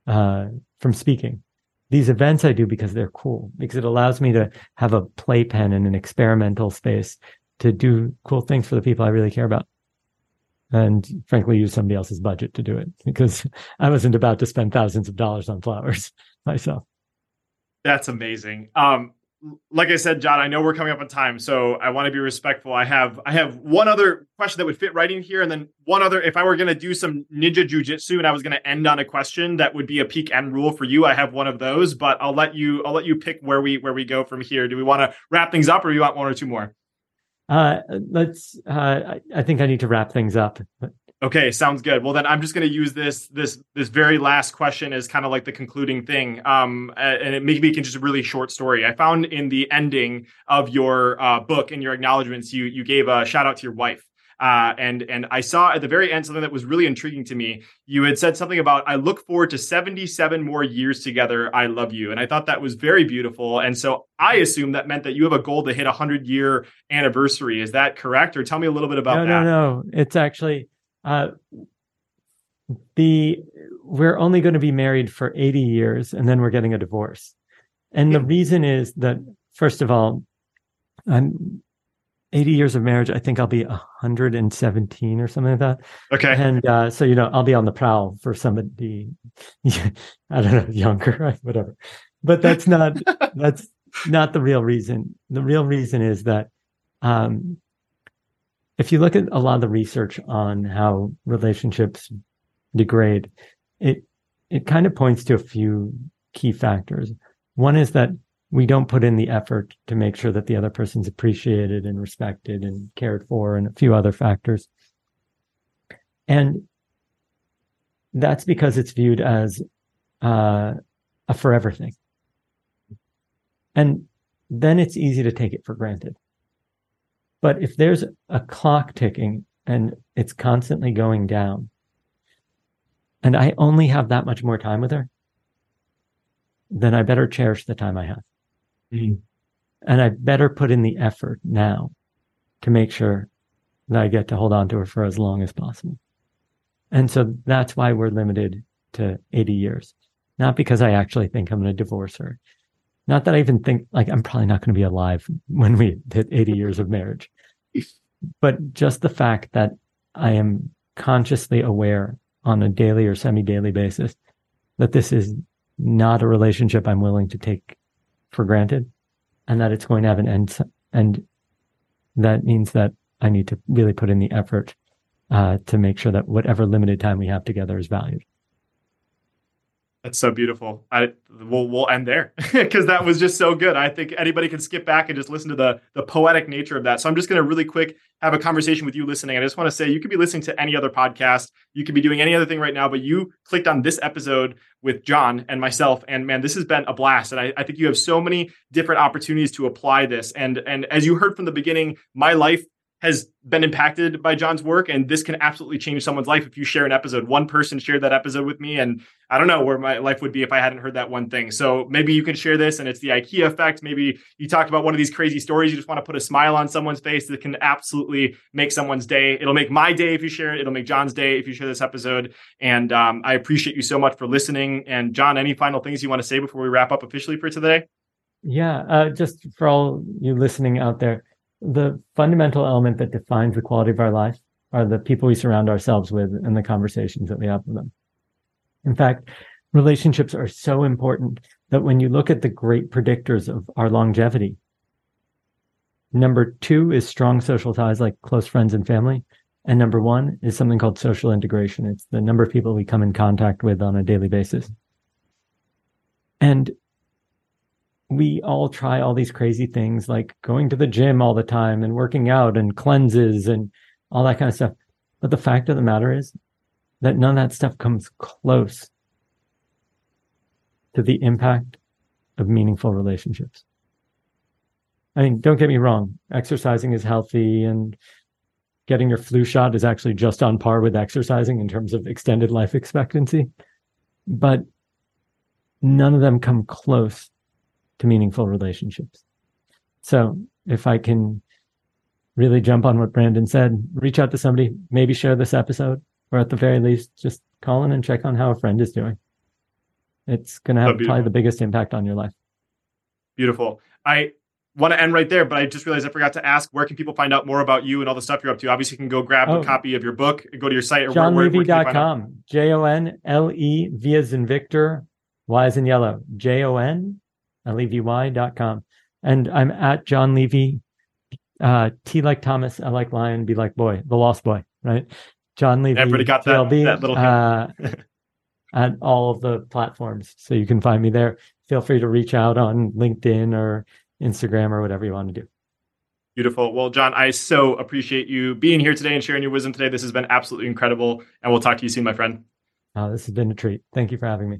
uh, from speaking. These events I do because they're cool, because it allows me to have a playpen in an experimental space to do cool things for the people I really care about and frankly use somebody else's budget to do it because I wasn't about to spend thousands of dollars on flowers myself. That's amazing. Um, like I said, Jon, I know we're coming up on time, so I want to be respectful. I have I have one other question that would fit right in here, and then one other. If I were going to do some ninja jujitsu and I was going to end on a question that would be a peak end rule for you, I have one of those. But I'll let you I'll let you pick where we where we go from here. Do we want to wrap things up, or do you want one or two more? Uh, let's. Uh, I, think I need to wrap things up. Okay, sounds good. Well, then I'm just going to use this this this very last question as kind of like the concluding thing. Um, and it maybe can just a really short story. I found in the ending of your uh, book in your acknowledgments, you you gave a shout out to your wife. Uh, and and I saw at the very end something that was really intriguing to me. You had said something about I look forward to 77 more years together. I love you, and I thought that was very beautiful. And so I assume that meant that you have a goal to hit a hundred year anniversary. Is that correct? Or tell me a little bit about that. no, that. No, no, It's actually uh, the we're only going to be married for 80 years and then we're getting a divorce. And the reason is that first of all, I'm 80 years of marriage. I think I'll be 117 or something like that. Okay. And uh, so, you know, I'll be on the prowl for somebody, I don't know, younger, whatever. But that's not, that's not the real reason. The real reason is that um, if you look at a lot of the research on how relationships degrade, it, it kind of points to a few key factors. One is that we don't put in the effort to make sure that the other person's appreciated and respected and cared for and a few other factors. And that's because it's viewed as uh, a forever thing. And then it's easy to take it for granted. But if there's a clock ticking and it's constantly going down, and I only have that much more time with her, then I better cherish the time I have. Mm-hmm. And I better put in the effort now to make sure that I get to hold on to her for as long as possible. And so that's why we're limited to 80 years. Not because I actually think I'm going to divorce her. Not that I even think like I'm probably not going to be alive when we hit 80 years of marriage, but just the fact that I am consciously aware on a daily or semi daily basis that this is not a relationship I'm willing to take for granted and that it's going to have an end. And that means that I need to really put in the effort uh, to make sure that whatever limited time we have together is valued. That's so beautiful. I we'll we'll end there because that was just so good. I think anybody can skip back and just listen to the the poetic nature of that. So I'm just going to really quick have a conversation with you listening. I just want to say you could be listening to any other podcast, you could be doing any other thing right now, but you clicked on this episode with Jon and myself, and man, this has been a blast. And I, I think you have so many different opportunities to apply this. And and as you heard from the beginning, my life has been impacted by Jon's work, and this can absolutely change someone's life if you share an episode. One person shared that episode with me, and I don't know where my life would be if I hadn't heard that one thing. So maybe you can share this, and it's the IKEA effect. Maybe you talked about one of these crazy stories. You just want to put a smile on someone's face that can absolutely make someone's day. It'll make my day if you share it. It'll make Jon's day if you share this episode. And um, I appreciate you so much for listening. And Jon, any final things you want to say before we wrap up officially for today? Yeah, uh, just for all you listening out there the fundamental element that defines the quality of our life are the people we surround ourselves with and the conversations that we have with them. In fact, relationships are so important that when you look at the great predictors of our longevity, number two is strong social ties like close friends and family. And number one is something called social integration. It's the number of people we come in contact with on a daily basis. And we all try all these crazy things like going to the gym all the time and working out and cleanses and all that kind of stuff. But the fact of the matter is that none of that stuff comes close to the impact of meaningful relationships. I mean, don't get me wrong, exercising is healthy and getting your flu shot is actually just on par with exercising in terms of extended life expectancy. But none of them come close to meaningful relationships. So if I can really jump on what Brandon said, reach out to somebody, maybe share this episode, or at the very least, just call in and check on how a friend is doing. It's going to have oh, probably the biggest impact on your life. Beautiful. I want to end right there, but I just realized I forgot to ask where can people find out more about you and all the stuff you're up to? Obviously, you can go grab oh. a copy of your book, go to your site, or JonLevy.com. J O N L E V as in Victor, Y as in yellow. J O N levy.com. And I'm at Jon Levy, uh, T like Thomas, I like Lion, B like Boy, the Lost Boy, right? Jon Levy. Everybody got that, TLB, that little uh, at all of the platforms. So you can find me there. Feel free to reach out on LinkedIn or Instagram or whatever you want to do. Beautiful. Well, Jon, I so appreciate you being here today and sharing your wisdom today. This has been absolutely incredible. And we'll talk to you soon, my friend. Oh, this has been a treat. Thank you for having me.